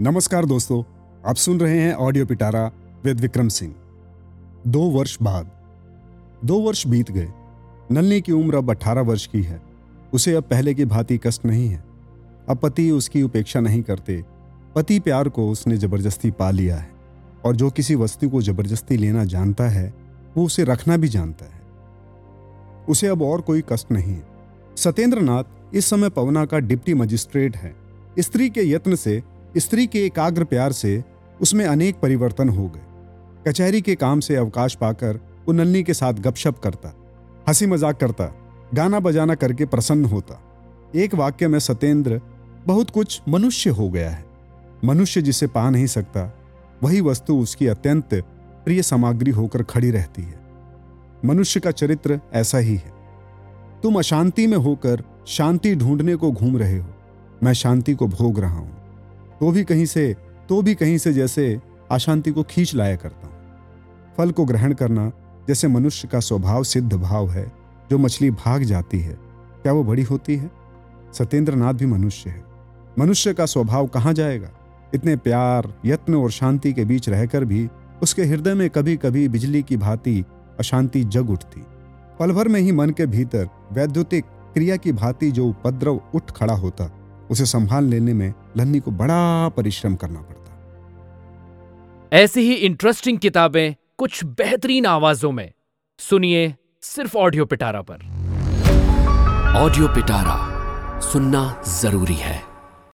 नमस्कार दोस्तों, आप सुन रहे हैं ऑडियो पिटारा विद विक्रम सिंह दो वर्ष बाद। दो वर्ष बीत गए। नलनी की उम्र अब अठारह वर्ष की है। उसे अब पहले की भांति कष्ट नहीं है। अब पति उसकी उपेक्षा नहीं करते। पति प्यार को उसने ज़बरदस्ती पा लिया है। और जो किसी वस्तु को ज़बरदस्ती लेना जानता है, वो उसे रखना भी जानता है। उसे अब और कोई कष्ट नहीं है। सत्येंद्र नाथ इस समय पवना का डिप्टी मजिस्ट्रेट है। स्त्री के यत्न से स्त्री के एकाग्र प्यार से उसमें अनेक परिवर्तन हो गए। कचहरी के काम से अवकाश पाकर वो नलनी के साथ गपशप करता हँसी मज़ाक करता गाना बजाना करके प्रसन्न होता। एक वाक्य में सत्येंद्र बहुत कुछ मनुष्य हो गया है। मनुष्य जिसे पा नहीं सकता, वही वस्तु उसकी अत्यंत प्रिय सामग्री होकर खड़ी रहती है। मनुष्य का चरित्र ऐसा ही है। तुम अशांति में होकर शांति ढूँढने को घूम रहे हो। मैं शांति को भोग रहा हूँ। तो भी कहीं से तो भी कहीं से जैसे अशांति को खींच लाया करता हूँ। फल को ग्रहण करना जैसे मनुष्य का स्वभाव सिद्ध भाव है, जो मछली भाग जाती है, क्या वो बड़ी होती है? सत्येंद्र भी मनुष्य है। मनुष्य का स्वभाव कहाँ जाएगा? इतने प्यार, यत्न और शांति के बीच रहकर भी उसके हृदय में कभी कभी बिजली की भांति अशांति जग उठती। पल भर में ही मन के भीतर वैद्युतिक क्रिया की भांति जो उपद्रव उठ खड़ा होता उसे संभाल लेने में लन्नी को बड़ा परिश्रम करना पड़ता। ऐसी ही इंटरेस्टिंग किताबें कुछ बेहतरीन आवाजों में। सुनिए सिर्फ़ ऑडियो पिटारा पर। ऑडियो पिटारा सुनना ज़रूरी है।